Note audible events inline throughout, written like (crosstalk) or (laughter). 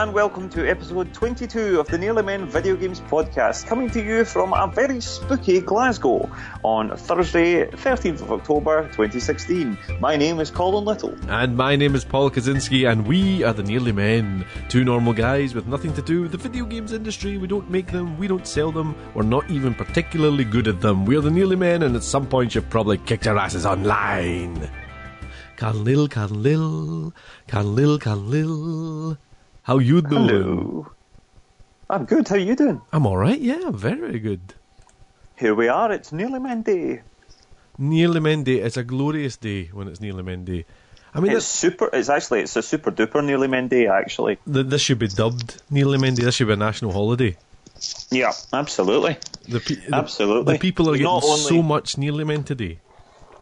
and welcome to episode 22 of the Nearly Men Video Games Podcast, coming to you from a very spooky Glasgow on Thursday, 13th of October 2016. My name is Colin Little. And my name is Paul Kaczynski, and we are the Nearly Men. Two normal guys with nothing to do with the video games industry. We don't make them, we don't sell them, we're not even particularly good at them. We're the Nearly Men, and at some point you've probably kicked our asses online. Can Lil, can Lil, can Lil, can Lil. How you doing? Hello. I'm good, how you doing? I'm alright, yeah, I'm very, good. Here we are, it's Nearly Men Day. Nearly Men Day, it's a glorious day when it's Nearly Men Day. I mean, It's super, it's actually, it's a super duper Nearly Men Day, actually. th- this should be dubbed Nearly Men Day, this should be a national holiday. Yeah, absolutely. The, pe- the- Absolutely. The people are getting only- so much Nearly Men today.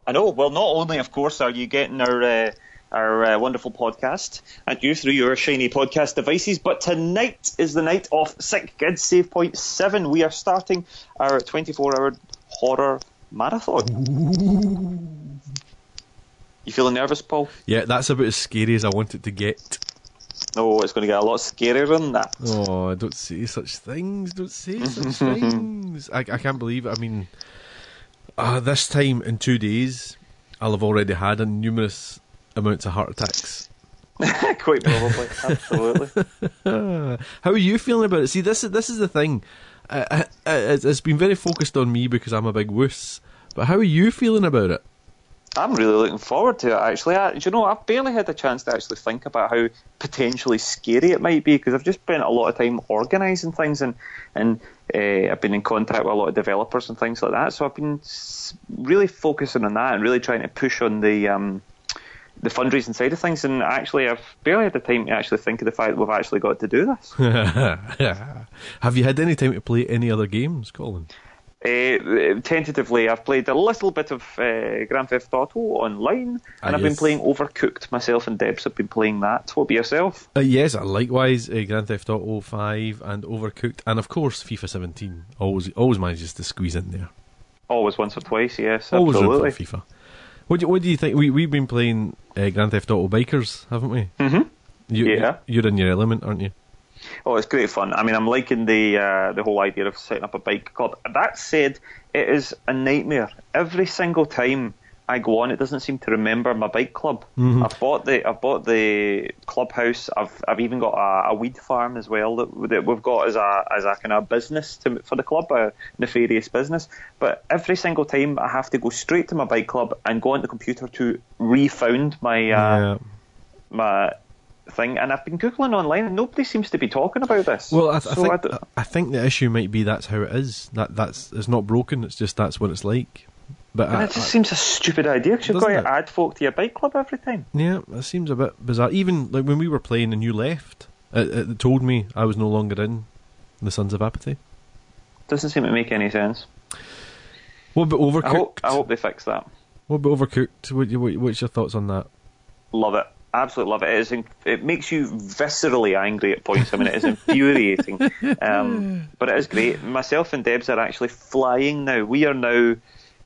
I know. Well, not only, of course, are you getting our uh, our uh, wonderful podcast and you through your shiny podcast devices, but tonight is the night of Sick Kids Save Point Seven. We are starting our 24-hour horror marathon. You feeling nervous, Paul? Yeah, that's about as scary as I want it to get. No, it's going to get a lot scarier than that. Oh, don't say such things. Don't say (laughs) such things. I, I can't believe it. I mean, uh, this time in two days, I'll have already had a numerous amounts of heart attacks. (laughs) Quite probably, absolutely. (laughs) How are you feeling about it? See, this is this is the thing. Uh, it's, it's been very focused on me because I'm a big wuss. But how are you feeling about it? I'm really looking forward to it. Actually, I, do you know, I've barely had a chance to actually think about how potentially scary it might be because I've just spent a lot of time organising things and and uh, I've been in contact with a lot of developers and things like that. So I've been really focusing on that and really trying to push on the um, the fundraising side of things. And actually, I've barely had the time to actually think of the fact that we've actually got to do this. (laughs) have you had any time to play any other games, Colin? Uh, tentatively, I've played a little bit of uh, Grand Theft Auto online, Ah, and I've been playing Overcooked. Myself and Debs have been playing that. What about yourself? Uh, yes, uh, likewise, uh, Grand Theft Auto 5 and Overcooked, and of course FIFA 17. Always, always manages to squeeze in there. Always once or twice, yes, Always room absolutely. for FIFA. What do, what do you think? We we've been playing uh, Grand Theft Auto Bikers, haven't we? hmm You, Yeah. You're in your element, aren't you? Oh, it's great fun. I mean, I'm liking the uh, the whole idea of setting up a bike club. That said, it is a nightmare. Every single time I go on, it doesn't seem to remember my bike club. Mm-hmm. I've bought the I've bought the clubhouse. I've I've even got a, a weed farm as well that, that we've got as a as a kind of business to, for the club, a nefarious business. But every single time I have to go straight to my bike club and go on the computer to refound my uh, yeah. my thing, and I've been googling online, and nobody seems to be talking about this. Well, I, th- I think don't- I think the issue might be that's how it is. That that's it's not broken. It's just that's what it's like. But and I, it just I- seems a stupid idea because you've got to it? add folk to your bike club every time. yeah, it seems a bit bizarre. Even like when we were playing and you left, it, it told me I was no longer in the Sons of Apathy. Doesn't seem to make any sense. What about Overcooked? I hope I hope they fix that. What about Overcooked? What, what, what's your thoughts on that? Love it. Absolutely love it. It, is, it makes you viscerally angry at points. I mean, it is infuriating. (laughs) um, but it is great. Myself and Debs are actually flying now. We are now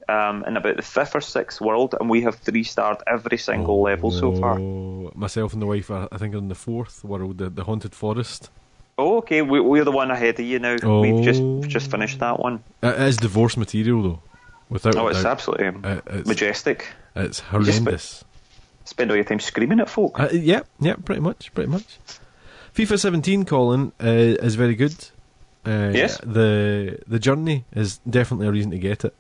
um, in about the fifth or sixth world, and we have three starred every single level so far. Oh, Myself and the wife are, I think, are in the fourth world, the, the haunted forest. Oh, okay. We, we're the one ahead of you now. We've just Oh. just finished that one. It is divorce material, though. Without Oh, it's doubt. absolutely Uh, it's, majestic. it's horrendous. Spend all your time screaming at folk. Uh, yeah, yeah, pretty much, pretty much. FIFA 17, Colin, uh, is very good. Uh, Yes. The the journey is definitely a reason to get it.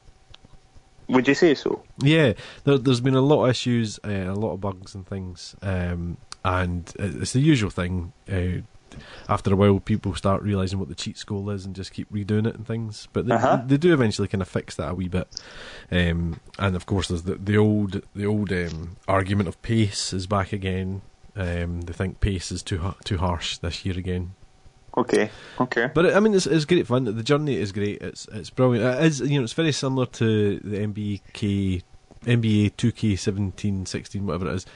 Would you say so? Yeah, there, there's been a lot of issues, uh, a lot of bugs and things, um, and it's the usual thing. Uh, after a while, people start realizing what the cheat school is and just keep redoing it and things. But they, Uh-huh. they do eventually kind of fix that a wee bit. Um, and of course, there's the, the old the old um, argument of pace is back again. Um, they think pace is too too harsh this year again. Okay. Okay. But I mean, it's, it's great fun. The journey is great. It's it's brilliant. It is you know it's very similar to the MBK, NBA 2K17, 16, whatever it is.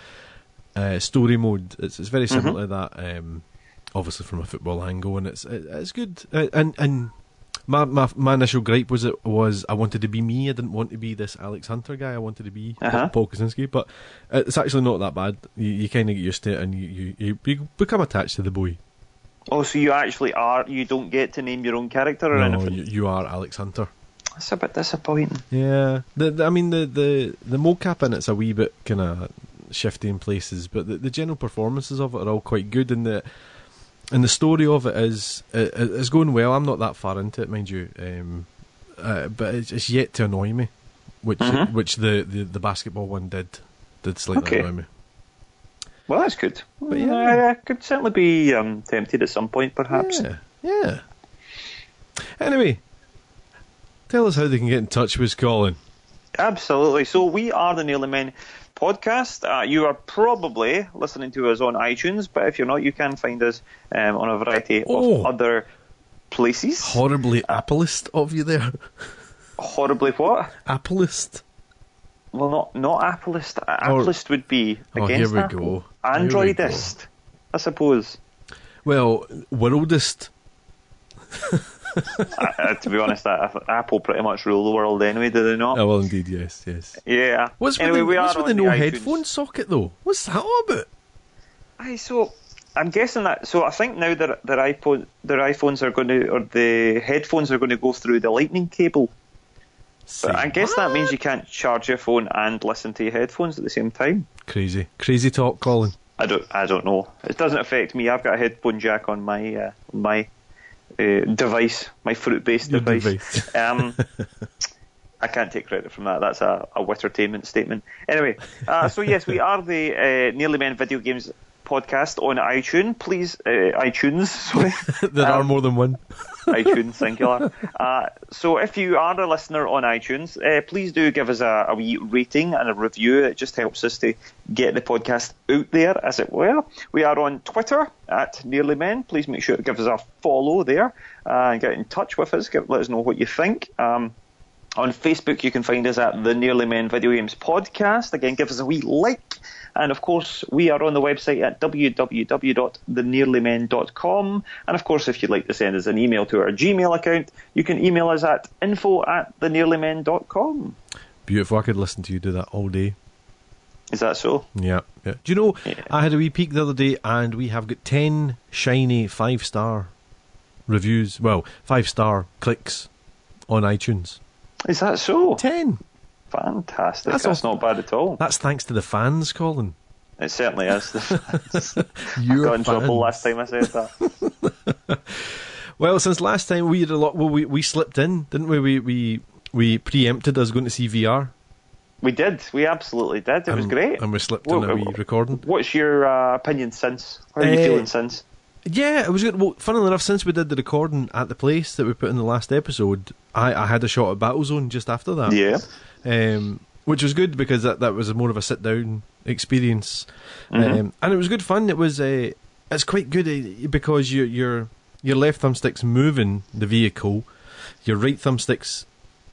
Uh, story mode. It's it's very similar to that. Um, obviously from a football angle, and it's it, it's good. Uh, and and my, my my initial gripe was it was I wanted to be me. I didn't want to be this Alex Hunter guy. I wanted to be Uh-huh. Paul Kaczynski. But it's actually not that bad. You, you kind of get used to it, and you you you become attached to the boy. Oh, so you actually are? You don't get to name your own character or No, anything? you, you are Alex Hunter. That's a bit disappointing. Yeah, the, the- I mean the the the mocap in it's a wee bit kind of shifty in places, but the, the general performances of it are all quite good, and the and the story of it is it, it's going well. I'm not that far into it, mind you, um, uh, but it's, it's yet to annoy me, which Mhm. which the, the, the basketball one did did slightly Okay. annoy me. Well, that's good. But yeah. I, I could certainly be um, tempted at some point, perhaps. Yeah, yeah. Anyway, tell us how they can get in touch with Colin. Absolutely. So we are the Nearly Men podcast. Uh, you are probably listening to us on iTunes, but if you're not, you can find us um, on a variety Oh. of other places. Horribly Appleist of you there. Horribly what? Appleist. Well, not not Appleist. Or- Appleist would be Oh, against we Apple. go. Androidist, I suppose. Well, worldist. (laughs) uh, to be honest, uh, Apple pretty much rule the world anyway, do they not? Oh, well, indeed, yes, yes. Yeah. What's anyway, with we the, are what's with the no iTunes. headphone socket, though? What's that all about? Aye, so I'm guessing that. So I think now that their iPhone, their iPhones are going to, or the headphones are going to go through the Lightning cable. But I guess that means you can't charge your phone and listen to your headphones at the same time. Crazy. Crazy talk, Colin. I don't. I don't know. It doesn't affect me. I've got a headphone jack on my uh, my uh, device, my fruit-based Your device. device. (laughs) Um, (laughs) I can't take credit from that. That's a, a Wittertainment statement. Anyway, uh, so yes, we are the uh, Nearly Men Video Games podcast on iTunes. Please, uh, iTunes. (laughs) Sorry, there are Um, more than one. iTunes singular. Uh, so if you are a listener on iTunes, uh, please do give us a, a wee rating and a review. It just helps us to get the podcast out there, as it were. We are on Twitter at Nearly Men. Please make sure to give us a follow there uh, and get in touch with us. Give, let us know what you think. Um, on Facebook, you can find us at the Nearly Men Video Games Podcast. Again, give us a wee like. And of course, we are on the website at www.thenearlymen.com. And of course, if you'd like to send us an email to our Gmail account, you can email us at info at thenearlymen.com. Beautiful. I could listen to you do that all day. Is that so? Yeah. yeah. Do you know, Yeah. I had a wee peek the other day and we have got 10 shiny five star reviews. Well, five star clicks on iTunes. Is that so? 10. Fantastic. That's That's, not bad at all. That's thanks to the fans, Colin. It certainly is. (laughs) I Your got in trouble last time I said that. (laughs) Well, since last time we had a lot. Well, we we slipped in, didn't we? We we we preempted us going to see VR. We did. We absolutely did. It was great. and we slipped Well, in a uh, wee recording. What's your uh, opinion since? How are you Uh, feeling since? Yeah, it was good. Well, funnily enough, since we did the recording at the place that we put in the last episode, I, I had a shot at Battlezone just after that. Yeah. Um, which was good because that, that was more of a sit down experience, Mhm. um, and it was good fun. It was uh, it's quite good uh, because your your your left thumbstick's moving the vehicle, your right thumbstick's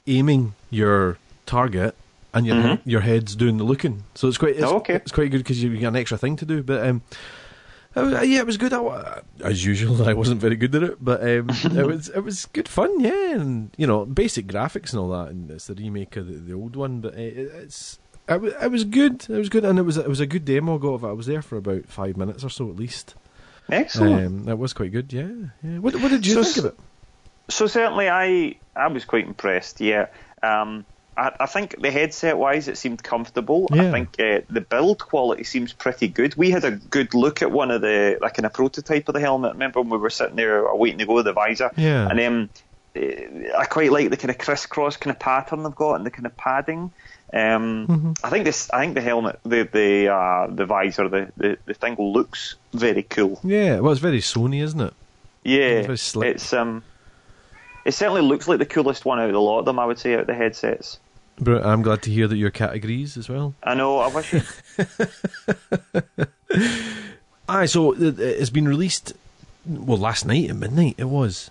aiming your target, and your Mhm. your head's doing the looking. So it's quite it's, Oh, okay. it's quite good because you get an extra thing to do. But um, was- yeah, it was good. I, as usual, (laughs) I wasn't very good at it, but um, (laughs) it was it was good fun. Yeah, and you know, basic graphics and all that, and it's the remake of the, the old one. But uh, it, it's it, wa- it was good. It was good, and it was it was a good demo. I got of it. I was there for about five minutes or so at least. Excellent. Um, it was quite good. Yeah, yeah. What what did you So think of it? So certainly, I I was quite impressed. Yeah, um, I, I think the headset wise, it seemed comfortable. Yeah. I think uh, the build quality seems pretty good. We had a good look at one of the like in a prototype of the helmet. Remember when we were sitting there waiting to go to the visor? Yeah. And um, I quite like the kind of crisscross kind of pattern they've got and the kind of padding. Um, Mhm. I think this. I think the helmet, the the uh, the visor, the, the the thing looks very cool. Yeah, well, it's very Sony, isn't it? Yeah, Very slick. it's um, it certainly looks like the coolest one out of the lot of them. I would say out of the headsets. But I'm glad to hear that your categories as well. I know. I wish. It, (laughs) Aye, so it- it's been released. Well, last night at midnight it was.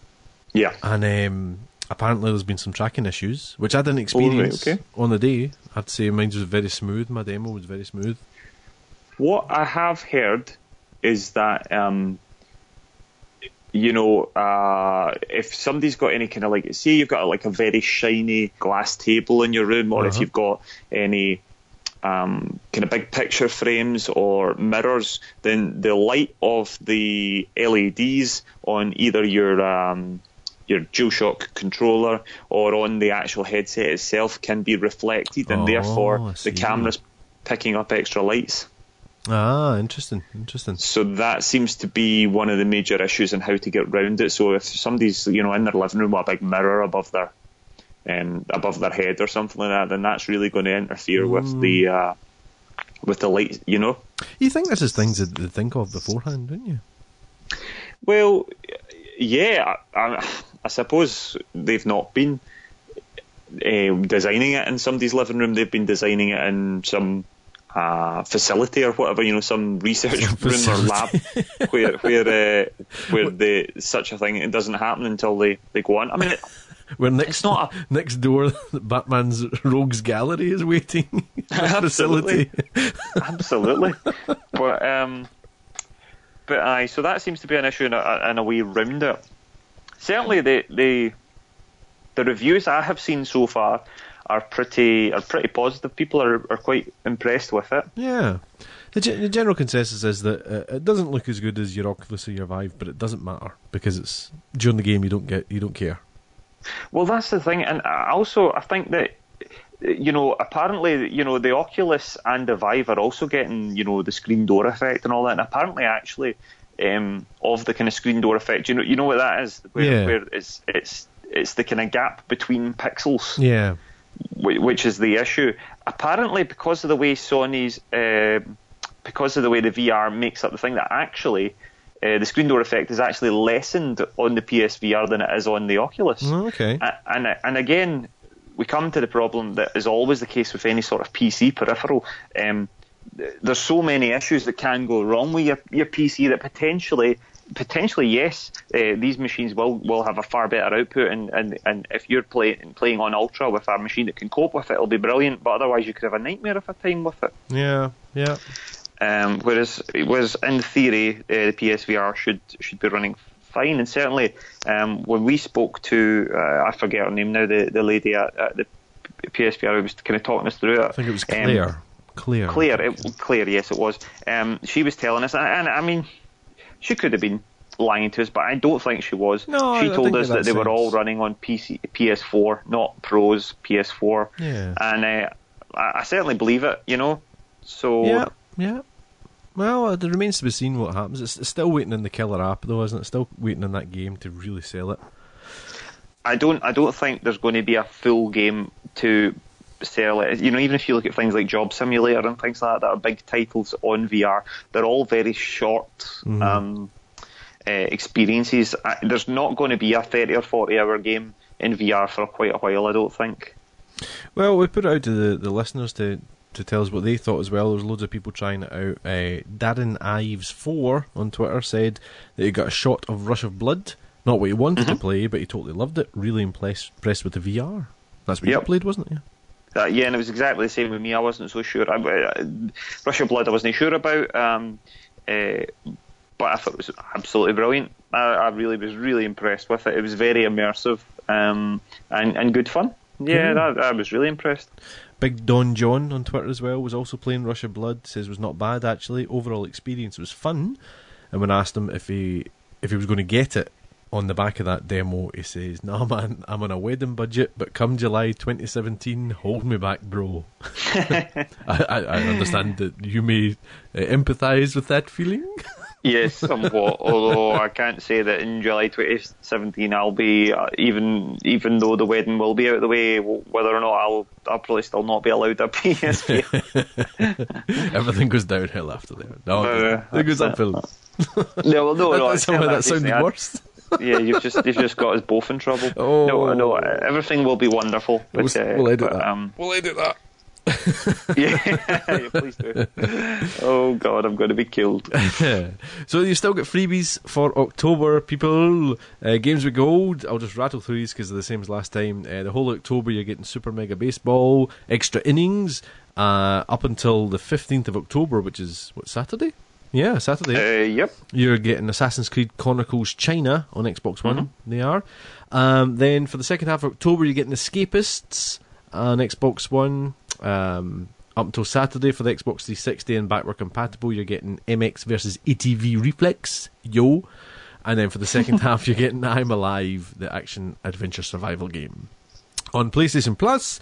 yeah. and um, apparently there's been some tracking issues, which I didn't experience okay. on the day. I'd say mine was very smooth. My demo was very smooth. What I have heard is that um, you know, uh, if somebody's got any kind of like, say you've got a, like a very shiny glass table in your room, or if Uh-huh. you've got any um, kind of big picture frames or mirrors, then the light of the LEDs on either your um, your DualShock controller or on the actual headset itself can be reflected, and Oh, therefore the camera's picking up extra lights. Ah, interesting, interesting. So that seems to be one of the major issues in how to get round it. So if somebody's you know in their living room with a big mirror above their um, above their head or something like that, then that's really going to interfere with the uh, with the light. You know. You think this is things that they think of beforehand, don't you? Well, yeah, I, I, I suppose they've not been uh, designing it in somebody's living room. They've been designing it in some uh, facility or whatever, you know, some research (laughs) room or lab (laughs) where where uh, where the such a thing it doesn't happen until they, they go on. I mean, (laughs) it, Where next It's not next door, Batman's Rogues Gallery is waiting. Absolutely. Facility. absolutely, but um, but aye, so that seems to be an issue in a, in a way round it. Certainly, the the the reviews I have seen so far are pretty are pretty positive. People are, are quite impressed with it. Yeah. The, ge- the general consensus is that uh, it doesn't look as good as your Oculus or your Vive, but it doesn't matter because it's during the game you don't get you don't care. Well, that's the thing, and I also I think that you know apparently you know the Oculus and the Vive are also getting you know the screen door effect and all that, and apparently actually um, of the kind of screen door effect, you know you know what that is, where, Yeah. where it's it's it's the kind of gap between pixels. Yeah. Whi- which is the issue. Apparently, because of the way Sony's, um because of the way the VR makes up the thing, that actually uh, the screen door effect is actually lessened on the PSVR than it is on the Oculus. Oh, okay. And and again, we come to the problem that is always the case with any sort of PC peripheral. Um, there's so many issues that can go wrong with your, your PC that potentially, potentially yes, uh, these machines will, will have a far better output, and, and, and if you're play, playing on ultra with a machine that can cope with it, it'll be brilliant. But otherwise, you could have a nightmare of a time with it. Yeah. Yeah. Um, whereas, whereas in theory, uh, the PSVR should should be running fine. And certainly, um, when we spoke to, uh, I forget her name now, the, the lady at, at the PSVR who was kind of talking us through it. I think it was um, Claire. Claire. Claire, it, Claire, yes, it was. Um, she was telling us, and, and I mean, she could have been lying to us, but I don't think she was. No, she I told us that that they were all running on PC, PS4, not Pros, PS4. Yeah. And uh, I, I certainly believe it, you know. So Yeah. Yeah. Well, it remains to be seen what happens. It's, it's still waiting in the killer app, though, isn't it? Still waiting in that game to really sell it. I don't I don't think there's going to be a full game to You know, even if you look at things like Job Simulator and things like that that are big titles on VR, they're all very short um, uh, experiences. I, there's not going to be a 30 or 40 hour game in VR for quite a while, I don't think. Well, we put it out to the, the listeners to, to tell us what they thought as well. There's loads of people trying it out. Uh, Darren Ives4 on Twitter said that he got a shot of Rush of Blood. Not what he wanted to play, but he totally loved it. Really impressed, impressed with the VR. That's what you Yep. played, wasn't it? Uh, yeah, and it was exactly the same with me. I wasn't so sure. I, uh, Blood, I wasn't sure about, um, uh, but I thought it was absolutely brilliant. I, I really was really impressed with it. It was very immersive um, and and good fun. Yeah, Cool. that, I was really impressed. Big Don John on Twitter as well was also playing Rush of Blood. Says it was not bad actually. Overall experience was fun. And when I asked him if he if he was going to get it on the back of that demo, he says, "Nah, man, I'm on a wedding budget, but come July 2017, hold me back, bro." (laughs) I, I, understand that you may uh, empathise with that feeling. (laughs) Yes, somewhat. although I can't say that in July 2017 I'll be uh, even even though the wedding will be out of the way, whether or not I'll I'll probably still not be allowed a (laughs) PSP. Everything goes downhill after that. No, Uh, it goes uphill. no, well, no, no. Somehow that actually sounded worse. Yeah, you've just you've just got us both in trouble. Oh. No, no, everything will be wonderful. But, We'll- uh, we'll edit but, that. Um, We'll edit that. (laughs) (laughs) yeah, yeah, please do. Oh God, I'm going to be killed. (laughs) so you still get freebies for October, people. Uh, Games with Gold. I'll just rattle through these because they're the same as last time. Uh, the whole October, you're getting Super Mega Baseball, extra innings, uh, up until the 15th of October, which is what Saturday. Yeah, Saturday. Uh, yep. You're getting Assassin's Creed Chronicles China on Xbox One. They are. Um, then for the second half of October, you're getting Escapists on Xbox One. Um, up until Saturday for the Xbox 360 and backward compatible, you're getting MX versus ATV Reflex, yo. And then for the second (laughs) half, you're getting I'm Alive, the action adventure survival game. On PlayStation Plus,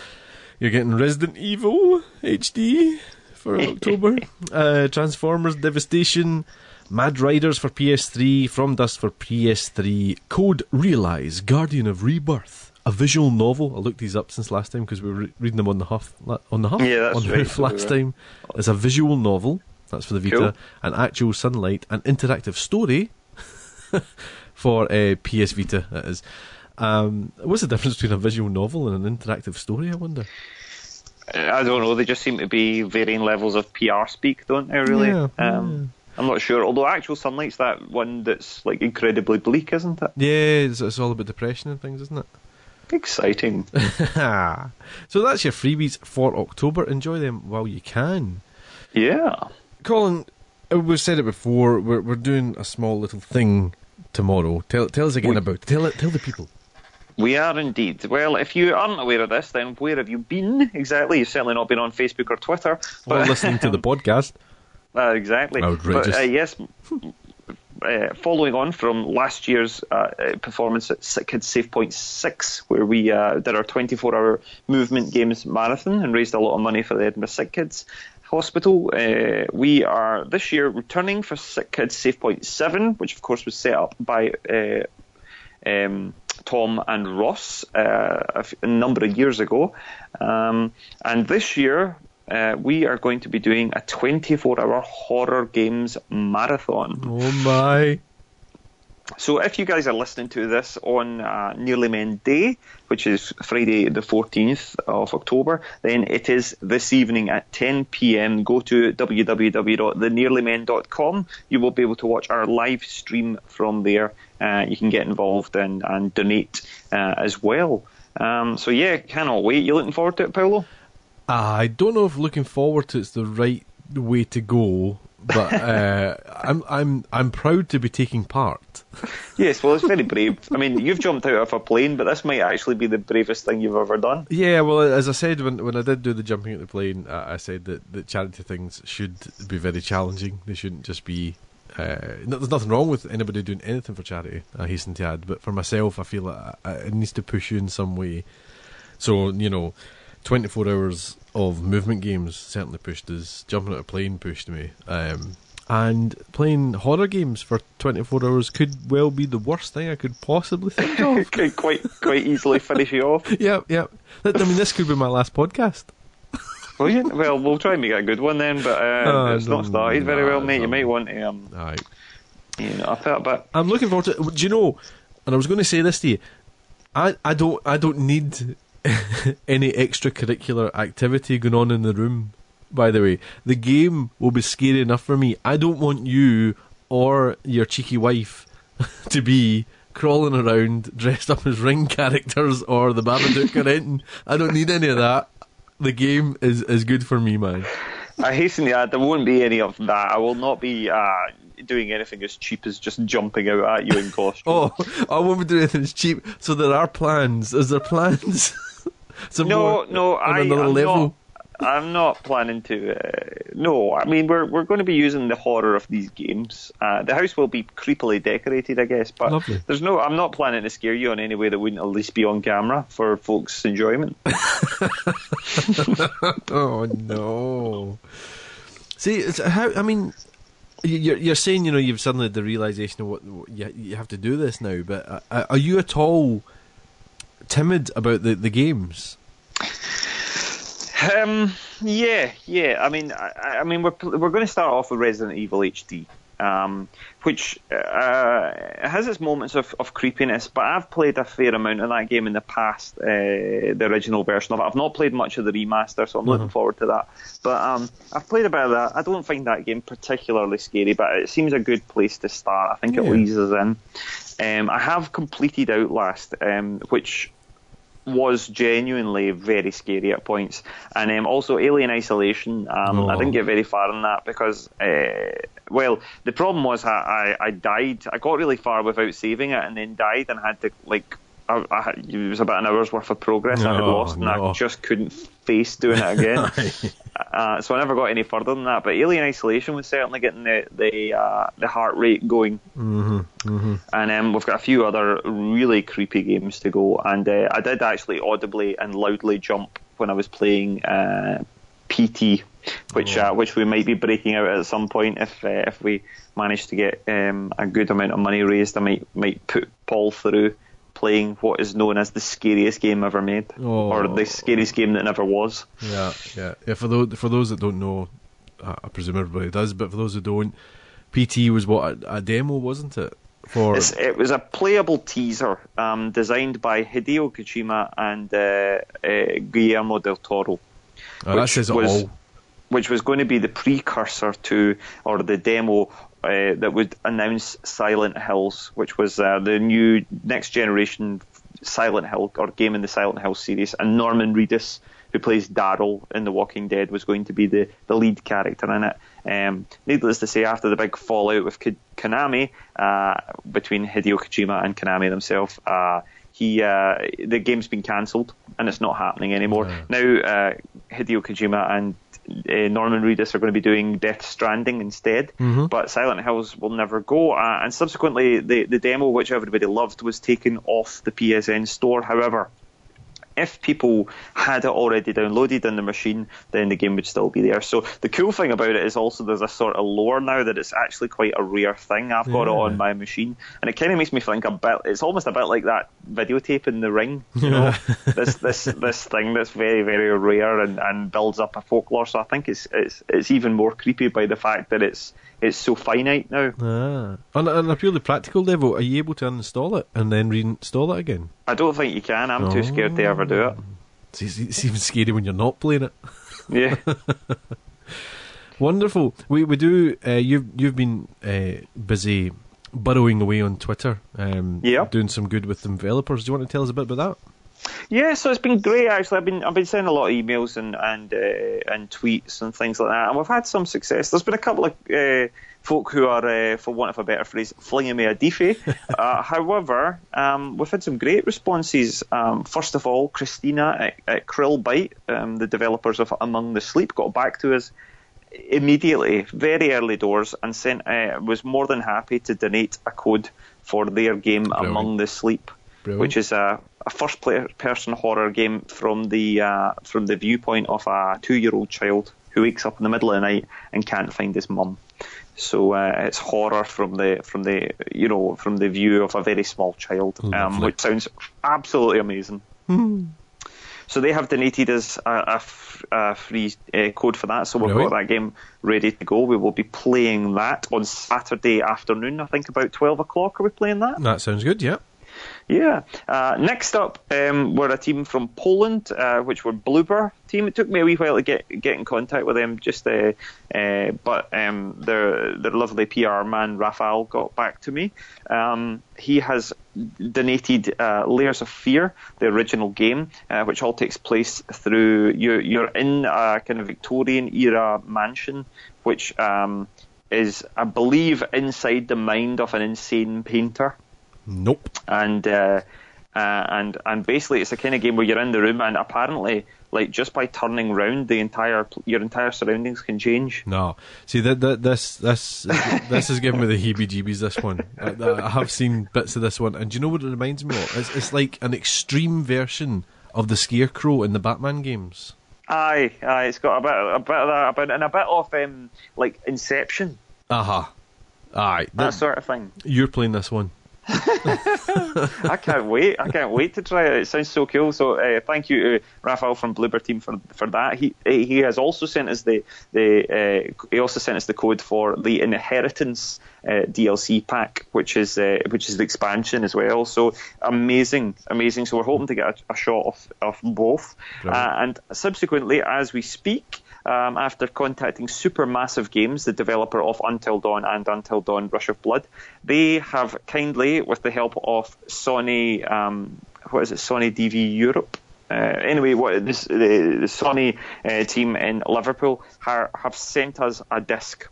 you're getting Resident Evil HD for October, (laughs) uh, Transformers Devastation, Mad Riders for PS3, From Dust for PS3, Code Realize, Guardian of Rebirth, a visual novel. I looked these up since last time because we were re- reading them on the Huff, on the Huff, Yeah, that's on right, (laughs) last right. time. It's a visual novel. That's for the Vita, Cool. an actual sunlight, an interactive story (laughs) for uh, PS Vita. It is. Um, what's the difference between a visual novel and an interactive story? I wonder. I don't know. They just seem to be varying levels of PR speak, don't they? Really. Yeah, um, I'm not sure. Although actual sunlight's that one that's like incredibly bleak, isn't it? Yeah, it's, it's all about depression and things, isn't it? Exciting. (laughs) so that's your freebies for October. Enjoy them while you can. yeah. Colin, uh, we've said it before. We're we're doing a small little thing tomorrow. Tell tell us again We- about. Tell it. Tell the people. We are indeed. Well, if you aren't aware of this, then where have you been exactly? You've certainly not been on Facebook or Twitter. Or listening to the (laughs) podcast. Uh, exactly. Outrageous. But, uh, yes, uh, following on from last year's uh, performance at Sick Kids Save Point 6, where we uh, did our 24 hour movement games marathon and raised a lot of money for the Edinburgh Sick Kids Hospital, uh, we are this year returning for Sick Kids Save Point 7, which of course was set up by. Uh, um, Tom and Ross uh, a, number of years ago. Um, and this year, uh, we are going to be doing a 24 hour horror games marathon. Oh my! So if you guys are listening to this on uh, Nearly Men Day, which is Friday the 14th of October, then it is this evening at 10 p.m. Go to www.thenearlymen.com. You will be able to watch our live stream from there. Uh, you can get involved and, and donate uh, as well. Um, so yeah, cannot wait. You looking forward to it, Paolo? I don't know if looking forward to it's the right way to go, but uh, (laughs) I'm I'm I'm proud to be taking part. Yes, well, it's very brave. I mean, you've jumped out of a plane, but this might actually be the bravest thing you've ever done. Yeah, well, as I said when when I did do the jumping at the plane, uh, I said that, that charity things should be very challenging. They shouldn't just be. Uh, no, there's nothing wrong with anybody doing anything for charity. I hasten to add, but for myself, I feel that I, it needs to push you in some way. So you know, 24 hours of movement games certainly pushed us. Jumping out of a plane pushed me. Um, and playing horror games for 24 hours could well be the worst thing I could possibly think (laughs) of. Could quite quite easily finish you off. (laughs) yep, yep. I mean, this could be my last podcast. Brilliant. Well, we'll try and make it a good one then, but uh, Oh, it's no, not started very well, mate. no. You might want to, um, you know, up it a bit. I'm looking forward to. Do you know? And I was going to say this to you. I, I don't I don't need (laughs) any extracurricular activity going on in the room. By the way, the game will be scary enough for me. I don't want you or your cheeky wife (laughs) to be crawling around dressed up as ring characters or the Babadook or anything. I don't need any of that. The game is is good for me, man. I hasten to add, there won't be any of that. I will not be uh, doing anything as cheap as just jumping out at you in (laughs) costume. Oh, I won't be doing anything as cheap. So there are plans. Is there plans? (laughs) Some no, no, I, level. not. I'm not planning to. Uh, no, I mean we're we're going to be using the horror of these games. Uh, the house will be creepily decorated, I guess, but Lovely. there's no. I'm not planning to scare you in any way that wouldn't at least be on camera for folks' enjoyment. (laughs) (laughs) Oh no! See, it's how I mean, you- you're you're saying you know you've suddenly had the realization of what, what you you have to do this now, but uh, are you at all timid about the the games? Um, yeah, yeah. I mean, I, I mean, we're we're going to start off with Resident Evil HD, um, which uh, has its moments of, of creepiness. But I've played a fair amount of that game in the past, uh, the original version of it. I've not played much of the remaster, so I'm looking forward to that. But um, I've played a bit of that. I don't find that game particularly scary, but it seems a good place to start. I think it Yeah. eases in. Um, I have completed Outlast, um, which was genuinely very scary at points. And um, also Alien Isolation. Um, I Oh. didn't get very far in that because, uh, well, the problem was I, I, I died. I got really far without saving it and then died and had to, like, I, I, it was about an hour's worth of progress I had Oh, lost and. I just couldn't face doing it again. (laughs) uh, so I never got any further than that. But Alien Isolation was certainly getting the the uh, the heart rate going. Mm-hmm, mm-hmm. And um, we've got a few other really creepy games to go. And uh, I did actually audibly and loudly jump when I was playing uh, PT, which Oh. uh, which we might be breaking out at some point if uh, if we manage to get um, a good amount of money raised. I might might put Paul through playing what is known as the scariest game ever made, Oh. or the scariest game that never was. Yeah, yeah. yeah for those for those that don't know, I presume everybody does, but for those who don't, PT was what a, a demo, wasn't it? For It's, it was a playable teaser um, designed by Hideo Kojima and uh, uh, Guillermo del Toro. Oh, that which was, all. Which was going to be the precursor to, or the demo uh, that would announce Silent Hills, which was uh, the new next generation Silent Hill or game in the Silent Hill series. And Norman Reedus, who plays Daryl in The Walking Dead, was going to be the, the lead character in it. Um, needless to say, after the big fallout with K- Konami, uh, between Hideo Kojima and Konami themselves, uh, he uh, the game's been cancelled and it's not happening anymore. Yeah. Now uh, Hideo Kojima and uh, Norman Reedus are going to be doing Death Stranding instead, Mhm. but Silent Hills will never go. Uh, and subsequently, the the demo, which everybody loved, was taken off the PSN store. However, if people had it already downloaded on the machine, then the game would still be there. So the cool thing about it is also there's a sort of lore now that it's actually quite a rare thing. I've got it on my machine, and it kind of makes me think a bit. It's almost a bit like that videotape in the ring. You know, (laughs) this this this thing that's very very rare and, and builds up a folklore. So I think it's it's it's even more creepy by the fact that it's it's so finite now. Ah. On, a- on a purely practical level, are you able to uninstall it and then reinstall it again? I don't think you can. I'm too scared to ever do it. (laughs) It's, it's, it's even scary when you're not playing it. Yeah. (laughs) Wonderful. We we do. Uh, you've you've been uh, busy burrowing away on Twitter, um, Yeah. doing some good with the developers. Do you want to tell us a bit about that? Yeah, so it's been great actually. I've been I've been sending a lot of emails and and uh, and tweets and things like that, and we've had some success. There's been a couple of uh, folk who are, uh, for want of a better phrase, flinging me a defy. (laughs) uh, however, um, we've had some great responses. Um, first of all, Christina at, at Krillbite, um, the developers of Among the Sleep, got back to us immediately, very early doors, and sent uh, was more than happy to donate a code for their game Brilliant. Among the Sleep Which is a, a first player person horror game from the uh, from the viewpoint of a two year old child who wakes up in the middle of the night and can't find his mum. So uh, it's horror from the from the you know from the view of a very small child, um, which sounds absolutely amazing. So they have donated us a, a f- a free uh, code for that. So we've Brilliant. got that game ready to go. We will be playing that on Saturday afternoon. I think about twelve o'clock. Are we playing that? That sounds good. Yeah. Yeah. Uh, next up, um, we're a team from Poland, uh, which were Bloober Team. It took me a wee while to get get in contact with them, just uh, uh, but um, their their lovely PR man Rafael got back to me. Um, he has donated uh, Layers of Fear, the original game, uh, which all takes place through you're you're in a kind of Victorian era mansion, which um, is I believe inside the mind of an insane painter Nope. and uh, uh, and and basically it's a kind of game where you're in the room and apparently like just by turning round the entire your entire surroundings can change. No. See that, this this this is giving me the heebie-jeebies. This one. I, I have seen bits of this one, and do you know what it reminds me of? It's, it's like an extreme version of the Scarecrow in the Batman games. Aye, aye, it's got a bit a bit of that, a bit, and a bit of um, like Inception, Aha. Aye. that That, sort of thing. you're playing this one. I can't wait. I can't wait to try it. It sounds so cool. So uh, thank you to Raphael from Bloober Team for for that. He he has also sent us the the uh, he also sent us the code for the Inheritance uh, DLC pack, which is uh, which is the expansion as well. So amazing, amazing. So we're hoping to get a, a shot of of both. Uh, and subsequently, as we speak. Um, after contacting Supermassive Games, the developer of Until Dawn and Until Dawn Rush of Blood, they have kindly, with the help of Sony, um, what is it, Sony DV Europe. Uh, anyway, what this the, the Sony uh, team in Liverpool ha- have sent us a disc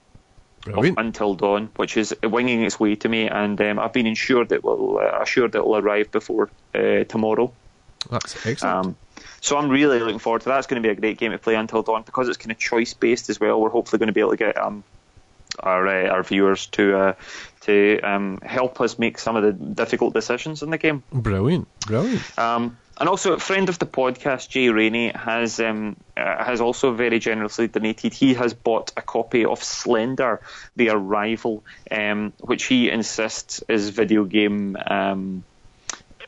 of Until Dawn, which is winging its way to me, and um, I've been assured it will uh, assured it will arrive before uh, tomorrow. That's excellent. Um, so I'm really looking forward to that. It's going to be a great game to play until dawn because it's kind of choice based as well. We're hopefully going to be able to get um, our uh, our viewers to uh, to um, help us make some of the difficult decisions in the game. Brilliant, brilliant. Um, and also, a friend of the podcast, Jay Rainey, has um, uh, has also very generously donated. He has bought a copy of Slender, the Arrival, um, which he insists is video game. Um,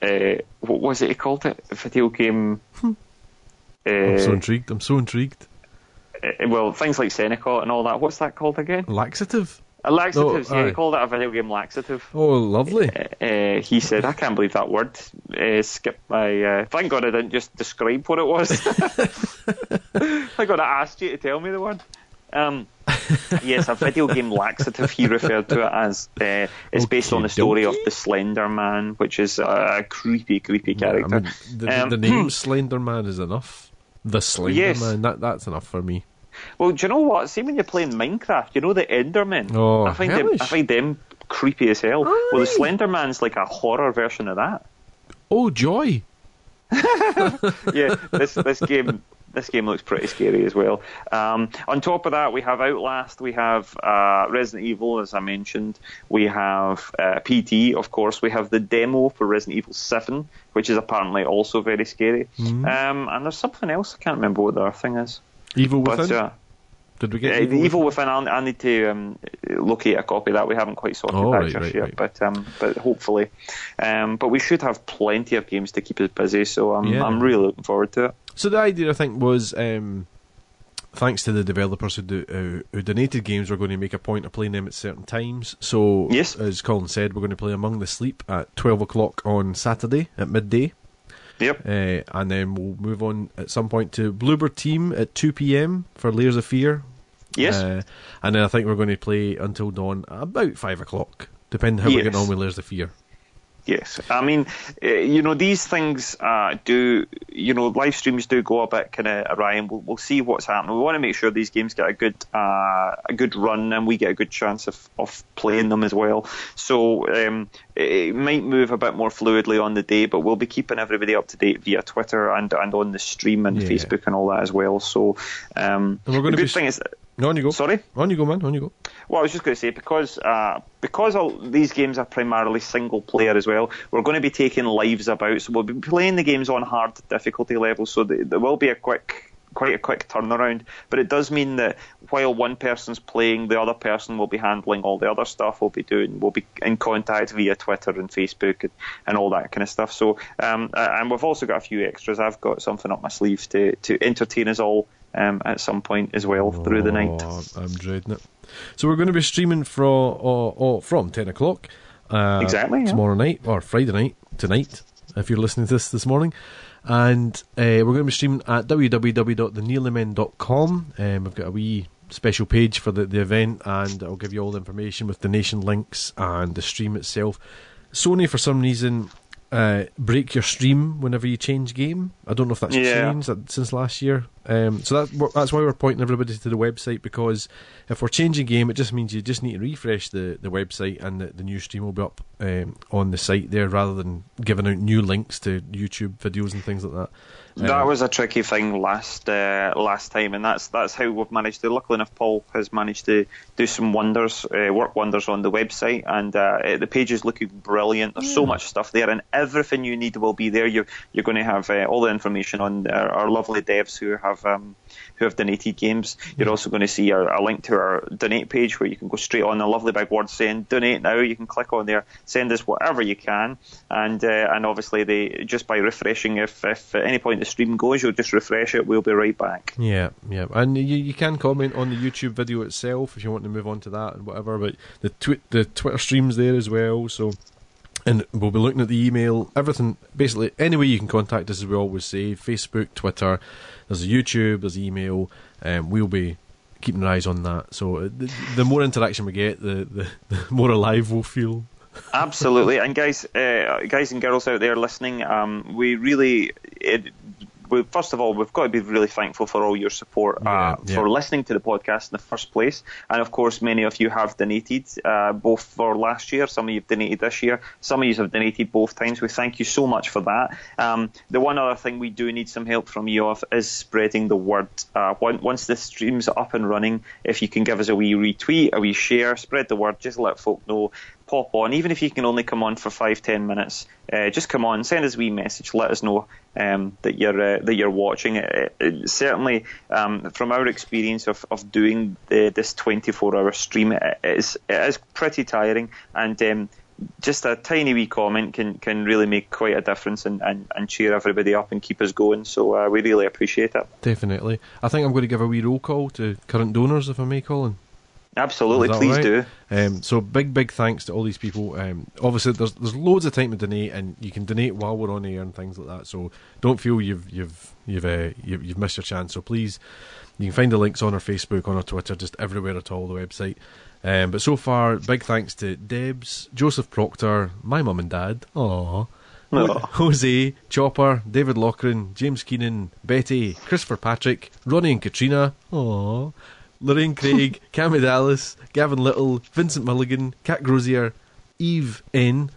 uh, what was it he called it? Video game. I'm so intrigued. I'm so intrigued. Uh, well, things like Senokot and all that. What's that called again? Laxative. A laxative. Oh, yeah, he aye. called it a video game laxative. Oh, lovely. Uh, he said, "I can't believe that word uh, skipped my." Uh, thank God I didn't just describe what it was. thank (laughs) (laughs) God I asked you to tell me the word. Um, yes, a video game laxative. He referred to it as. Uh, it's based on the story of the Slender Man, which is a, creepy, creepy Yeah, I character. mean, the, Um, the name (clears throat) Slender Man is enough. The Slender Yes. Man, that that's enough for me. Well, do you know what? See, when you're playing Minecraft, you know the Endermen. Oh, I find them. I find them creepy as hell. Well, the Slender Man's like a horror version of that. Oh, joy! (laughs) yeah, this this game this game looks pretty scary as well. Um, on top of that, we have Outlast, we have uh, Resident Evil, as I mentioned, we have uh, PT, of course, we have the demo for Resident Evil Seven, which is apparently also very scary. Mm-hmm. Um, and there's something else I can't remember what the other thing is. Evil But Within. uh, Did we get the Evil Within, I'll, I need to um, locate a copy of that. We haven't quite sorted Oh, that right, just right, yet, right. but um, but hopefully, um, but we should have plenty of games to keep us busy. So I'm Yeah. I'm really looking forward to it. So the idea, I think, was um, thanks to the developers who, do, uh, who donated games, we're going to make a point of playing them at certain times. So, Yes. as Colin said, we're going to play Among the Sleep at twelve o'clock on Saturday at midday, Yep. uh, and then we'll move on at some point to Bloober Team at two p.m. for Layers of Fear. Yes. Uh, and then I think we're going to play until dawn about five o'clock, depending how we're getting on with Layers of Fear. Yes, I mean, uh, you know, these things uh, do, you know, live streams do go a bit kind of awry, and we'll, we'll see what's happening. We want to make sure these games get a good, uh, a good run, and we get a good chance of, of playing them as well. So um, it might move a bit more fluidly on the day, but we'll be keeping everybody up to date via Twitter and and on the stream and Yeah. Facebook and all that as well. So um, And we're gonna the be good s- thing is. On you go. Sorry. On you go, man. On you go. Well, I was just going to say because uh, because all these games are primarily single player as well, we're going to be taking lives about. So we'll be playing the games on hard difficulty levels. So th- there will be a quick, quite a quick turnaround. But it does mean that while one person's playing, the other person will be handling all the other stuff. We'll be doing, we'll be in contact via Twitter and Facebook and, and all that kind of stuff. So um, and we've also got a few extras. I've got something up my sleeve to to entertain us all. Um, at some point as well through the night. Oh, I'm dreading it. So we're going to be streaming from oh, oh, from ten o'clock. Uh, Exactly, yeah. tomorrow night or Friday night tonight, if you're listening to this this morning, and uh, we're going to be streaming at www.thenearlymen.com. Um, we've got a wee special page for the, the event, and I'll give you all the information with donation links and the stream itself. Sony, for some reason, uh, break your stream whenever you change game. I don't know if that's Yeah. changed since last year. Um, so that, that's why we're pointing everybody to the website because if we're changing game, it just means you just need to refresh the, the website and the, the new stream will be up um, on the site there rather than giving out new links to YouTube videos and things like that. That Um, was a tricky thing last uh, last time, and that's that's how we've managed to. Luckily enough, Paul has managed to do some wonders, uh, work wonders on the website, and uh, the page is looking brilliant. There's so much stuff there, and everything you need will be there. You're you're going to have uh, all the information on our, our lovely devs who have um, who have donated games. You're also going to see our, a link to our donate page where you can go straight on the lovely big word saying donate now. You can click on there, send us whatever you can, and uh, and obviously they just by refreshing, if if at any point the stream goes, you'll just refresh it. We'll be right back. Yeah, yeah, and you, you can comment on the YouTube video itself if you want to move on to that and whatever. But the twi- the Twitter streams there as well. So, and we'll be looking at the email, everything. Basically, any way you can contact us, as we always say, Facebook, Twitter. There's a YouTube, there's email. Um, we'll be keeping our eyes on that. So uh, the, the more interaction we get, the, the, the more alive we'll feel. Absolutely, and guys, uh, guys and girls out there listening, um, we really. It, we, first of all, we've got to be really thankful for all your support uh, Yeah, yeah. for listening to the podcast in the first place, and of course, many of you have donated uh, both for last year. Some of you have donated this year. Some of you have donated both times. We thank you so much for that. Um, the one other thing we do need some help from you of is spreading the word. Uh, on- once the stream's up and running, if you can give us a wee retweet, a wee share, spread the word, just let folk know. Pop on, even if you can only come on for five, ten minutes. Uh, just come on, send us a wee message, let us know um, that you're uh, that you're watching. It, it, certainly, um, from our experience of, of doing the, this 24-hour stream, it is it is pretty tiring, and um, just a tiny wee comment can, can really make quite a difference and, and, and cheer everybody up and keep us going. So uh, we really appreciate it. Definitely. I think I'm going to give a wee roll call to current donors, if I may, Colin. Absolutely, please right? do. Um, so big, big thanks to all these people. Um, obviously, there's there's loads of time to donate, and you can donate while we're on air and things like that. So don't feel you've you've you've uh, you've, you've missed your chance. So please, you can find the links on our Facebook, on our Twitter, just everywhere at all. The website. Um, but so far, big thanks to Debs, Joseph Proctor, my mum and dad. Aww. Aw. Jose, Chopper, David Lochran, James Keenan, Betty, Christopher Patrick, Ronnie and Katrina, aww, Lorraine Craig, (laughs) Cammy Dallas, Gavin Little, Vincent Mulligan, Cat Grozier, Eve N.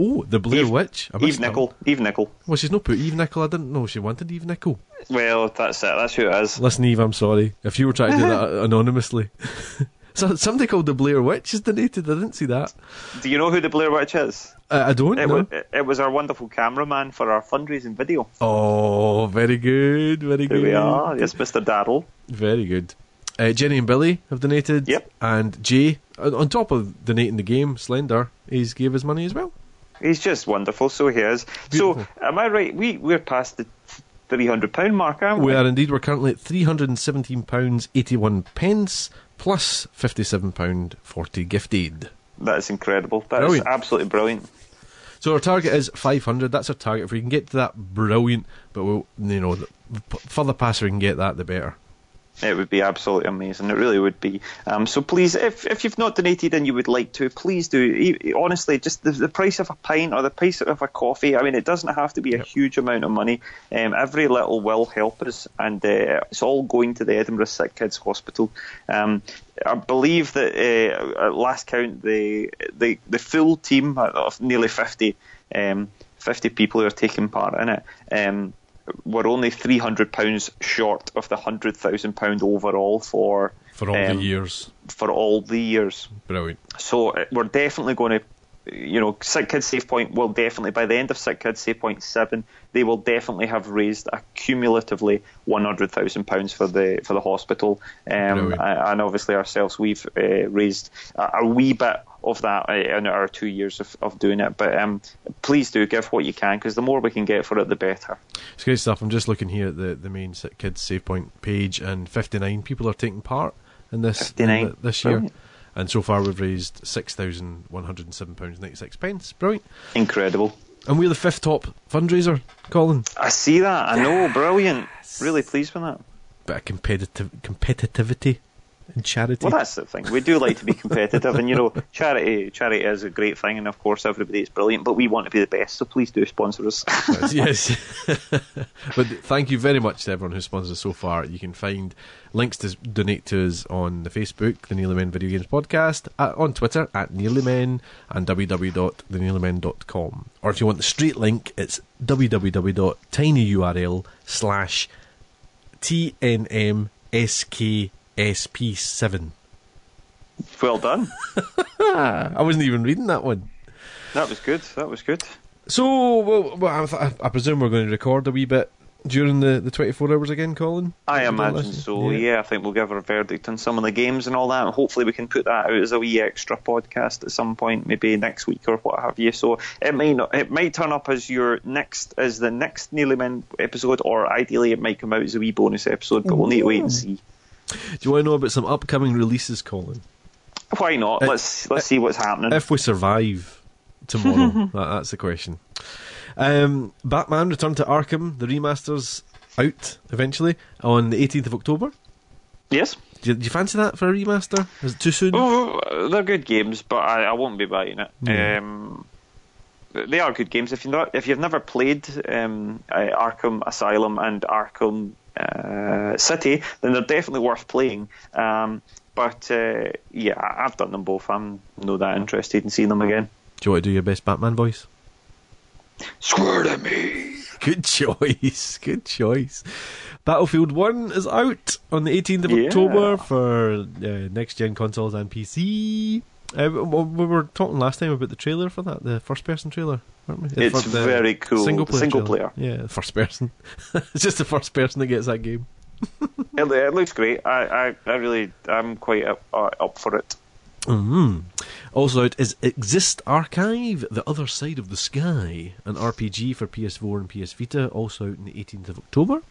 Oh, the Blair Eve- Witch. I Eve missed that. Nickel. Eve Nickel. Well, she's not put Eve Nickel. I didn't know she wanted Eve Nickel. Well, that's it. That's who it is. Listen, Eve, I'm sorry. If you were trying to do that (laughs) anonymously. (laughs) so, somebody called the Blair Witch has donated. I didn't see that. Do you know who the Blair Witch is? Uh, I don't It, know. was, it was our wonderful cameraman for our fundraising video. Oh, very good. Very Here good. we are. Yes, Mr. Daryl. Very good. Uh, Jenny and Billy have donated. Yep. And Jay, on top of donating the game, Slender, he's gave his money as well. He's just wonderful. So he is. Beautiful. So, am I right? We we're past the three hundred pound mark, aren't we? We are indeed. We're currently at £317.81 pence plus £57.40 gifted. That's incredible. That's Brilliant. absolutely brilliant. So our target is 500. That's our target. If we can get to that, brilliant. But we'll, you know, the further past we can get that, the better. It would be absolutely amazing. It really would be. Um, so please, if if you've not donated and you would like to, please do. Honestly, just the, the price of a pint or the price of a coffee. I mean, it doesn't have to be a huge amount of money. Um, every little will help us, and uh, it's all going to the Edinburgh Sick Kids Hospital. Um, I believe that uh, at last count, the the the full team of nearly 50, um, 50 people who are taking part in it. We're only three hundred pounds short of the hundred thousand pound overall for For all um, the years. for all the years. Brilliant. So uh, we're definitely going to, you know, Sick Kids Save Point will definitely by the end of Sick Kids Save Point seven, they will definitely have raised a cumulatively one hundred thousand pounds for the for the hospital. Um, and obviously ourselves, we've uh, raised a, a wee bit of that uh, in our two years of, of doing it. But um, please do give what you can because the more we can get for it, the better. It's great stuff. I'm just looking here at the, the main Kids Save Point page, and 59 people are taking part in this 59. in th- this year. Brilliant. And so far, we've raised £6,107.96. pence. Brilliant. Incredible. And we're the fifth top fundraiser, Colin. I see that. I know. Brilliant. Really pleased with that. Bit of competitive competitivity and charity. Well, that's the thing. We do like to be competitive, and you know, charity charity is a great thing, and of course, everybody is brilliant. But we want to be the best, so please do sponsor us. yes. (laughs) (laughs) but thank you very much to everyone who sponsors so far. You can find links to donate to us on the Facebook, the Nearly Men Video Games Podcast, at, on Twitter at Nearly Men, and www.thenearlymen.com. Or if you want the straight link, it's www.tinyurl slash TNMSKSP7. well done. (laughs) I wasn't even reading that one. That was good. That was good. So, well, well I, I presume we're going to record a wee bit during the, the 24 hours again, Colin? I imagine so. Yeah. I think we'll give our verdict on some of the games and all that, and hopefully we can put that out as a wee extra podcast at some point, maybe next week or what have you. So it may not, it might turn up as your next, as the next Nearly Men episode, or ideally it might come out as a wee bonus episode. But we'll need to wait and see. Do you want to know about some upcoming releases, Colin? Why not? Uh, Let's let's see what's happening. If we survive tomorrow, (laughs) that, that's the question. Um, Batman Return to Arkham, the remasters out eventually on the 18th of October. yes. Do you, do you fancy that for a remaster? Is it too soon? Oh, they're good games, but I, I won't be buying it. Yeah. Um, they are good games. If you not, if you've never played um, uh, Arkham Asylum and Arkham uh, City, then they're definitely worth playing. Um, but uh, yeah, I've done them both. I'm not that interested in seeing them again. Do you want to do your best Batman voice? Swear to me. Good (laughs) choice. Good choice. Battlefield 1 is out on the 18th of Yeah. October for uh, next gen consoles and PC. Uh, we were talking last time about the trailer for that, the first person trailer, Uh, It's very cool. Single player. single trailer. Yeah, first person. (laughs) it's just the first person that gets that game. (laughs) It, it looks great. I, I, I really, I'm quite up, uh, up for it. mm Also out is Exist Archive, The Other Side of the Sky, an RPG for PS4 and PS Vita, also out on the 18th of October.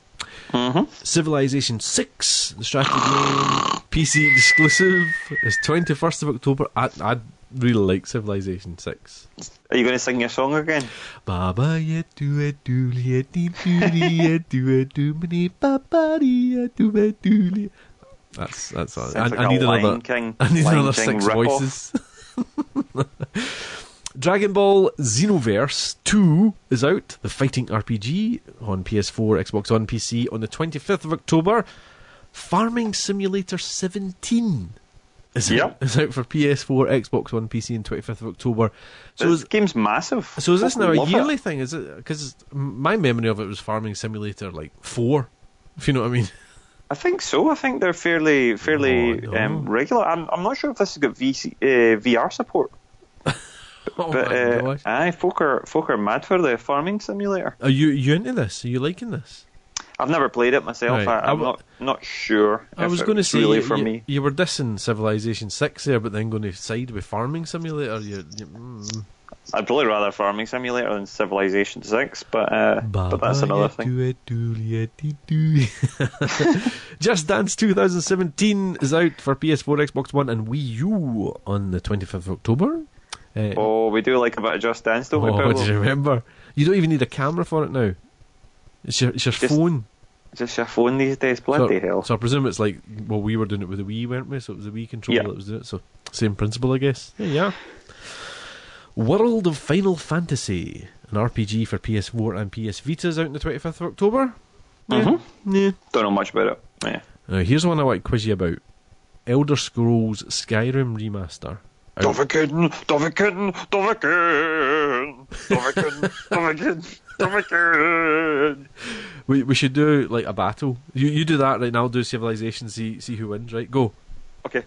hmm Civilization 6, the strategy game, PC exclusive, is 21st of October. I, I really like Civilization 6. Are you going to sing your song again? Baba ya do it do ya dee doo dee ya do it do mini baba dee ya do it do dee. That's that's all. I, like I a need another. King, (laughs) I need Lion another King six voices. (laughs) Dragon Ball Xenoverse 2 is out, the fighting RPG on PS4, Xbox One, PC on the 25th of October. Farming Simulator 17 is, out, Yep. is out for PS4, Xbox One, PC on 25th of October. So this is, game's massive. so is this now a love it. yearly thing? Is it because my memory of it was Farming Simulator like four, if you know what I mean? I think so. I think they're fairly fairly Oh, no. um, regular. I'm, I'm not sure if this has got VC, uh, VR support, (laughs) Oh but uh, gosh! aye, folk are, folk are mad for the farming simulator. Are you you into this? Are you liking this? I've never played it myself. Right. I, w- not not sure. I was going to say really you, for you, me. you were dissing Civilization Six there, but then going to side with Farming Simulator. You, you, mm. I'd probably rather farming simulator than Civilization Six, but uh, but that's another thing. (laughs) Just Dance 2017 is out for PS4, Xbox One, and Wii U on the 25th of October. Uh, Oh, we do like a bit of Just Dance, don't we, oh, Paolo? do you remember? You don't even need a camera for it now. It's your, it's your Just- phone. Just your phone these days, So, bloody hell. so I presume it's like, well, we were doing it with the Wii, weren't we? So it was the Wii controller Yeah. that was doing it. So same principle, I guess. Yeah, yeah. World of Final Fantasy, an RPG for PS4 and PS Vita, is out on the 25th of October. Yeah. Mhm. yeah. Don't know much about it. Yeah. Now, here's one I want to quiz you about Elder Scrolls Skyrim Remaster. Out- Dovahkiin, Dovahkiin, (laughs) We, we should do like a battle. You you do that right now. I'll do Civilization. See see who wins. Right, go. Okay.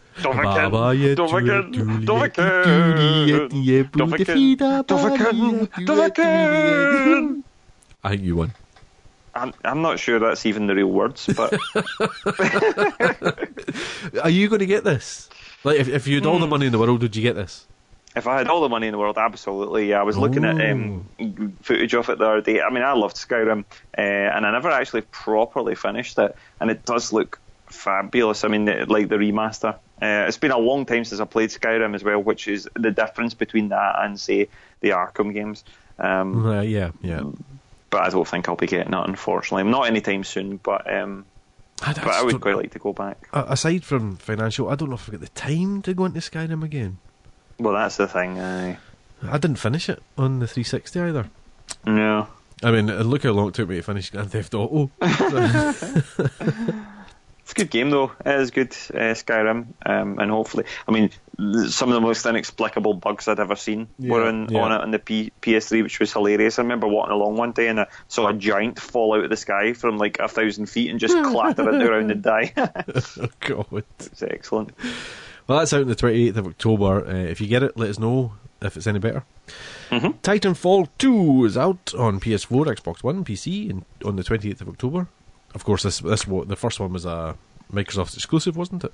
I think you won. I'm, I'm not sure that's even the real words, but (laughs) (laughs) Are you going to get this? Like, if if you had all Hmm. the money in the world, would you get this? If I had all the money in the world, absolutely. Yeah, I was looking at um, footage of it the other day. I mean, I loved Skyrim, uh, and I never actually properly finished it, and it does look fabulous. I mean, like the remaster. Uh, it's been a long time since I played Skyrim as well, which is the difference between that and say the Arkham games. Um, Uh, yeah, yeah. but I don't think I'll be getting it, unfortunately. Not anytime soon, but um, I, but I would quite like to go back. Aside from financial, I don't know if I've got the time to go into Skyrim again. Well, that's the thing. Uh, I didn't finish it on the 360 either. no. I mean, look how long it took me to finish Grand Theft Auto. It's a good game though. It is good, uh, Skyrim, um, and hopefully, I mean, some of the most inexplicable bugs I'd ever seen were Yeah, on, yeah. on it on the P- PS3, which was hilarious. I remember walking along one day and I saw a giant fall out of the sky from like a thousand feet and just (laughs) clatter into the ground and die. (laughs) oh, God. it's excellent. Well, that's out on the 28th of October. Uh, if you get it, let us know if it's any better. Mhm. Titanfall 2 is out on PS4, Xbox One, PC in, on the 28th of October. Of course, this this the first one was a Microsoft exclusive, wasn't it?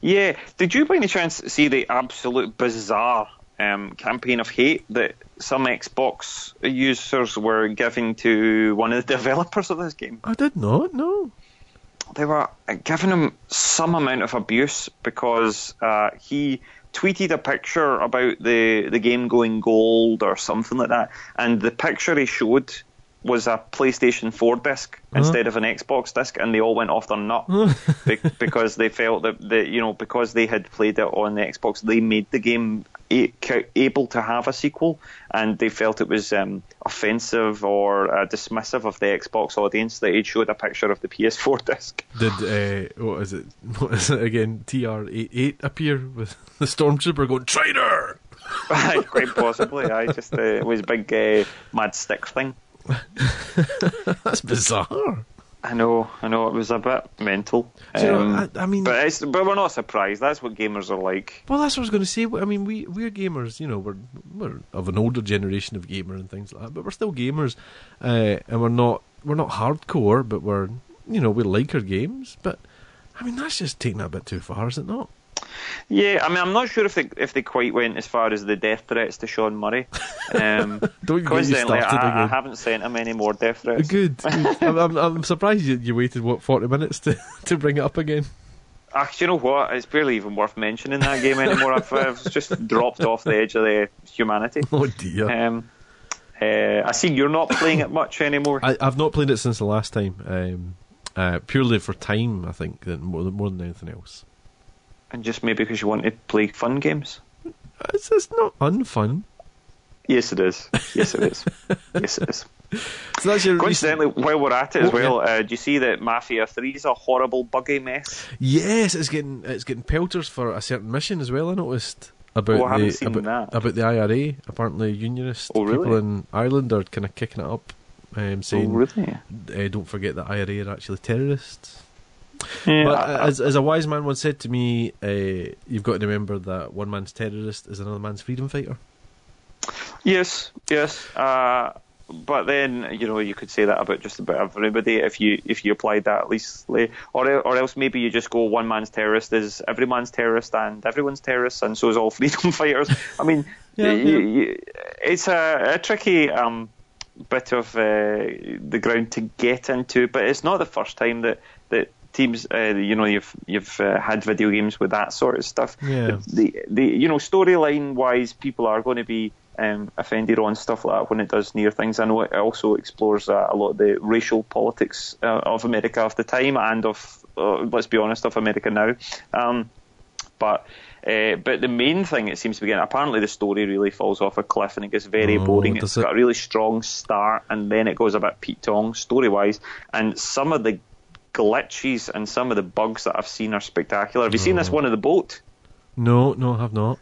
Yeah. Did you by any chance see the absolute bizarre um, campaign of hate that some Xbox users were giving to one of the (laughs) developers of this game? I did not. No. They were giving him some amount of abuse because uh, he tweeted a picture about the, the game going gold or something like that, and the picture he showed was a PlayStation 4 disc instead of an Xbox disc, and they all went off their nut be- (laughs) because they felt that the, you know because they had played it on the Xbox, they made the game a- able to have a sequel, and they felt it was um, offensive or uh, dismissive of the Xbox audience that it showed a picture of the PS4 (laughs) disc. Did uh, what is it? (laughs) What is it again? TR-8R appear with the stormtrooper going traitor. Quite possibly, I just uh, it was a big uh, mad stick thing. (laughs) That's bizarre. I know, I know, it was a bit mental. You know, Um, I, I mean, but it's, but we're not surprised. That's what gamers are like. well, that's what I was going to say. I mean, we we're gamers. You know, we're we're of an older generation of gamer and things like that, but we're still gamers, uh, and we're not we're not hardcore, but we're you know we like our games. But I mean, that's just taking it a bit too far, is it not? Yeah, I mean, I'm not sure if they if they quite went as far as the death threats to Sean Murray. Um, (laughs) Don't you get you coincidentally, I, I haven't sent him any more death threats. Good. (laughs) I'm, I'm, I'm surprised you, you waited what forty minutes to, (laughs) to bring it up again. Ah, you know what? It's barely even worth mentioning that game anymore. I've, I've just dropped off the edge of the humanity. Oh dear. Um, uh, I see you're not playing it much anymore. I, I've not played it since the last time. Um, uh, purely for time, I think, than more, more than anything else. And just maybe because you want to play fun games. It's, it's not unfun. Yes, it is. Yes, it is. (laughs) yes, it is. So that's your recent- Coincidentally, while we're at it as Oh, well, uh, do you see that Mafia Three is a horrible, buggy mess? Yes, it's getting it's getting pelters for a certain mission as well. I noticed about Oh, I the seen about, that. about the IRA. Apparently, unionist Oh, really? people in Ireland are kind of kicking it up, um, Oh, saying, really? uh, "Don't forget that IRA are actually terrorists." Yeah, But I- as, as a wise man once said to me, uh, you've got to remember that one man's terrorist is another man's freedom fighter. Yes, yes. Uh, but then you know you could say that about just about everybody if you if you applied that at least, or or else maybe you just go one man's terrorist is every man's terrorist and everyone's terrorist and so is all (laughs) freedom fighters. I mean, Yeah, you- yeah. you- it's a, a tricky um, bit of uh, the ground to get into, but it's not the first time that that teams, uh, you know, you've you've uh, had video games with that sort of stuff. Yeah. The, the you know storyline wise, people are going to be um, offended on stuff like that when it does near things. I know it also explores uh, a lot of the racial politics uh, of America of the time and of uh, let's be honest of America now. Um, but uh, but the main thing it seems to be getting apparently the story really falls off a cliff and it gets very Oh, boring. It's it? got a really strong start and then it goes a bit Pete Tong story wise. And some of the glitches and some of the bugs that I've seen are spectacular. Have you seen this one of the boat? No, no, I have not.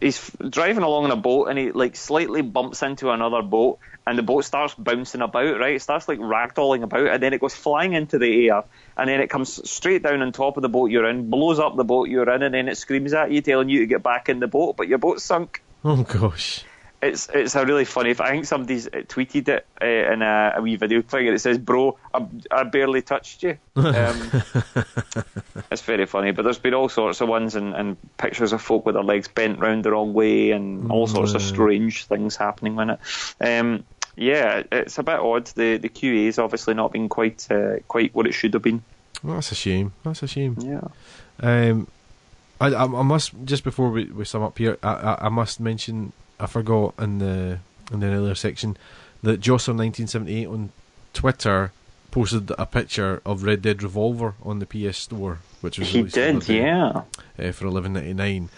he's driving along in a boat and he like slightly bumps into another boat and the boat starts bouncing about right it starts like ragdolling about and then it goes flying into the air and then it comes straight down on top of the boat you're in blows up the boat you're in and then it screams at you telling you to get back in the boat but your boat's sunk Oh gosh. It's it's a really funny. I think somebody's uh, tweeted it uh, in a, a wee video thing, and it says, "Bro, I, I barely touched you." (laughs) Um, (laughs) it's very funny, but there's been all sorts of ones and, and pictures of folk with their legs bent round the wrong way, and all sorts of Mm. strange things happening with it. Um, yeah, it's a bit odd. The the QA's obviously not been quite uh, quite what it should have been. Well, that's a shame. That's a shame. Yeah. Um, I, I, I must just before we, we sum up here, I, I, I must mention I forgot in the in the earlier section that Josser1978 on Twitter posted a picture of Red Dead Revolver on the PS Store, which was He did, day, yeah. uh, for eleven ninety nine.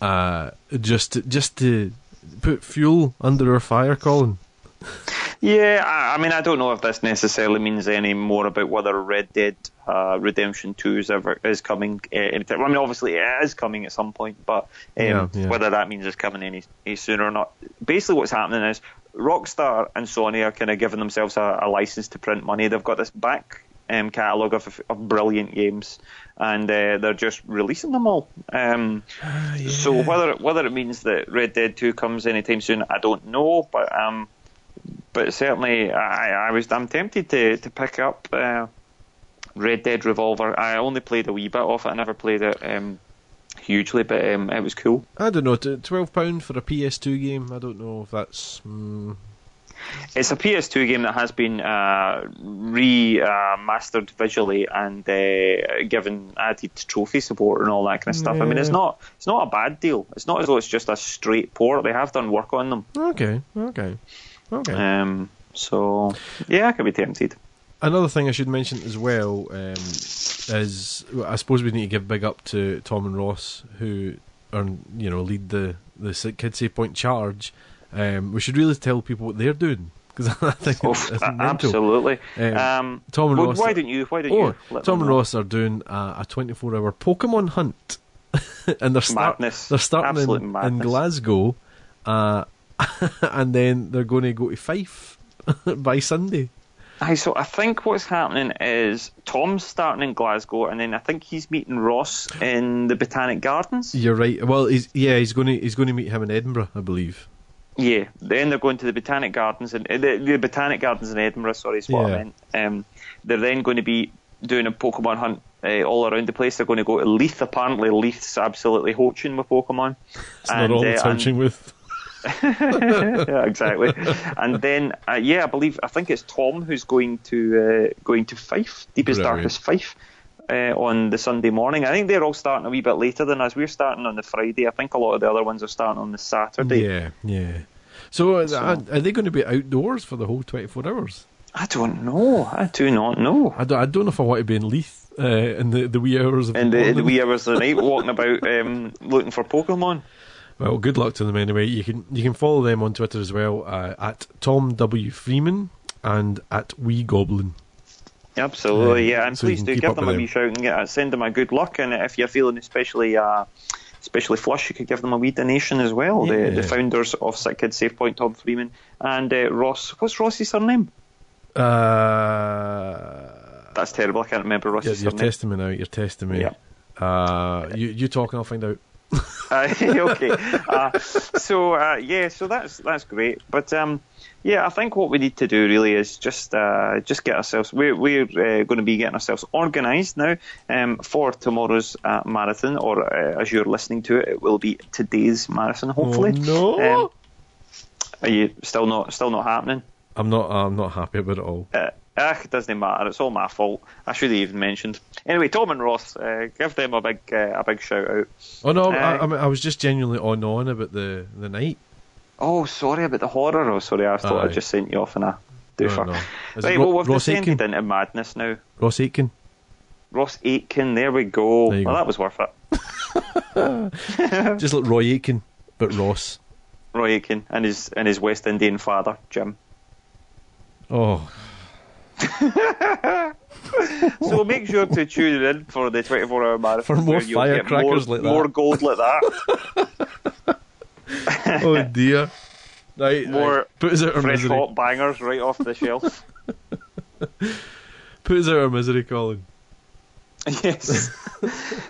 Uh, just to, just to put fuel under our fire, Colin. (laughs) Yeah, I, I mean, I don't know if this necessarily means any more about whether Red Dead uh, Redemption Two is ever is coming. Uh, anytime. I mean, obviously it is coming at some point, but um, Yeah, yeah. whether that means it's coming any, any sooner or not. Basically, what's happening is Rockstar and Sony are kind of giving themselves a, a license to print money. They've got this back um, catalogue of, of brilliant games, and uh, they're just releasing them all. Um, (sighs) So whether whether it means that Red Dead Two comes anytime soon, I don't know, but um, but certainly I, I was I'm tempted to to pick up uh, Red Dead Revolver. I only played a wee bit of it. I never played it um, hugely, but um, it was cool. I don't know, twelve pound for a PS2 game. I don't know if that's. Mm, It's a PS2 game that has been uh, remastered visually and uh, given added trophy support and all that kind of stuff. I mean, it's not it's not a bad deal. It's not as though it's just a straight port. They have done work on them. okay, okay, okay. Um, so yeah, I could be tempted. Another thing I should mention as well um, is I suppose we need to give big up to Tom and Ross who or you know lead the the Kids Save Point charge, um, we should really tell people what they're doing because (laughs) I think Oh, it's, it's absolutely. Um, Um, Tom and well, Ross. why don't you? Why don't oh, you? let Tom and? Ross are doing a, a 24 hour Pokemon hunt, (laughs) and they're start, Madness. they're starting in, in. Glasgow, uh, (laughs) and then they're going to go to Fife (laughs) by Sunday. Aye, so I think what's happening is Tom's starting in Glasgow, and then I think he's meeting Ross in the Botanic Gardens. You're right. Well, he's yeah, he's going to he's going to meet him in Edinburgh, I believe. Yeah, then they're going to the Botanic Gardens and uh, the, the Botanic Gardens in Edinburgh. Sorry, is what Yeah. I meant. Um, they're then going to be doing a Pokemon hunt uh, all around the place. They're going to go to Leith. Apparently, Leith's absolutely hoaching with Pokemon. It's not all it's uh, and- with. (laughs) yeah, exactly. and then, uh, yeah, I believe I think it's Tom who's going to uh, going to Fife, deepest Brilliant. darkest Fife, uh, on the Sunday morning. I think they're all starting a wee bit later than us. We're starting on the Friday. I think a lot of the other ones are starting on the Saturday. Yeah, yeah. So, uh, So- are, are they going to be outdoors for the whole 24 hours? I don't know. I do not know. I don't, I don't know if I want to be in Leith uh, in the, the wee hours of In the the, the wee hours of the night, walking about um, looking for Pokemon. Well, good luck to them anyway. You can you can follow them on Twitter as well uh, at Tom W Freeman and at Wee Goblin. Absolutely, Um, yeah. And so please do give them a them. wee shout and get, send them a good luck. And if you're feeling especially uh, especially flush, you could give them a wee donation as well. Yeah. The, the founders of Sick Kids Save Point, Tom Freeman and uh, Ross. What's Ross's surname? Uh, That's terrible. I can't remember Ross's you're surname. testing me now. You're testing me. Yeah. Uh, you you talk and I'll find out. (laughs) Uh, (laughs) okay. Uh, so uh, yeah, so that's that's great. But um, yeah, I think what we need to do really is just uh, just get ourselves. We're we're uh, going to be getting ourselves organised now um, for tomorrow's uh, marathon, or uh, as you're listening to it, it will be today's marathon. Hopefully. Oh, no. Um, are you still not still not happening? I'm not. I'm not happy about it all. Ah, it doesn't matter. It's all my fault. I should have even mentioned. Anyway, Tom and Ross, uh, give them a big uh, a big shout out. Oh no, Uh, I, I, mean, I was just genuinely on on about the the night. Oh, sorry about the horror. Oh, sorry, I thought Aye. I just sent you off in a doofer. No, (laughs) no. Right, Ro- well, we've Ross descended Aitken? into madness now. Ross Aitken. Ross Aitken, there we go. There well, go. that was worth it. (laughs) (laughs) Just like Roy Aitken, but Ross. Roy Aitken and his and his West Indian father, Jim. Oh, (laughs) So make sure to tune in for the 24 hour marathon. For more where you'll get firecrackers more, like that. More gold like that. (laughs) oh dear. Right, More right. put us out our Fresh misery. hot bangers right off the shelf. (laughs) Put us out our misery, Colin. Yes.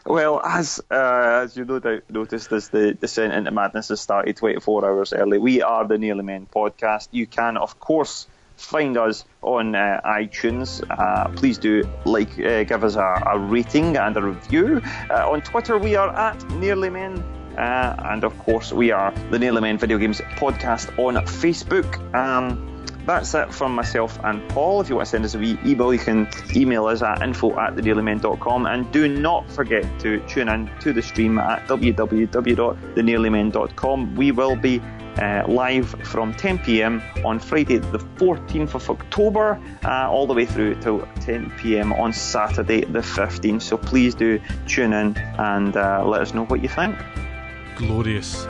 well, as uh, as you no doubt noticed, as the descent into madness has started 24 hours early, we are the Nearly Men podcast. You can, of course, find us on uh, iTunes. Uh, please do like, uh, give us a, a rating and a review. Uh, on Twitter, we are at Nearly Men. Uh, and of course, we are the Nearly Men Video Games Podcast on Facebook. Um, that's it from myself and Paul. If you want to send us a wee email, you can email us at info at thenearlymen.com. And do not forget to tune in to the stream at www.thenearlymen.com. We will be uh, live from 10 pm on Friday, the 14th of October, uh, all the way through till 10 pm on Saturday, the 15th. So please do tune in and uh, let us know what you think. Glorious.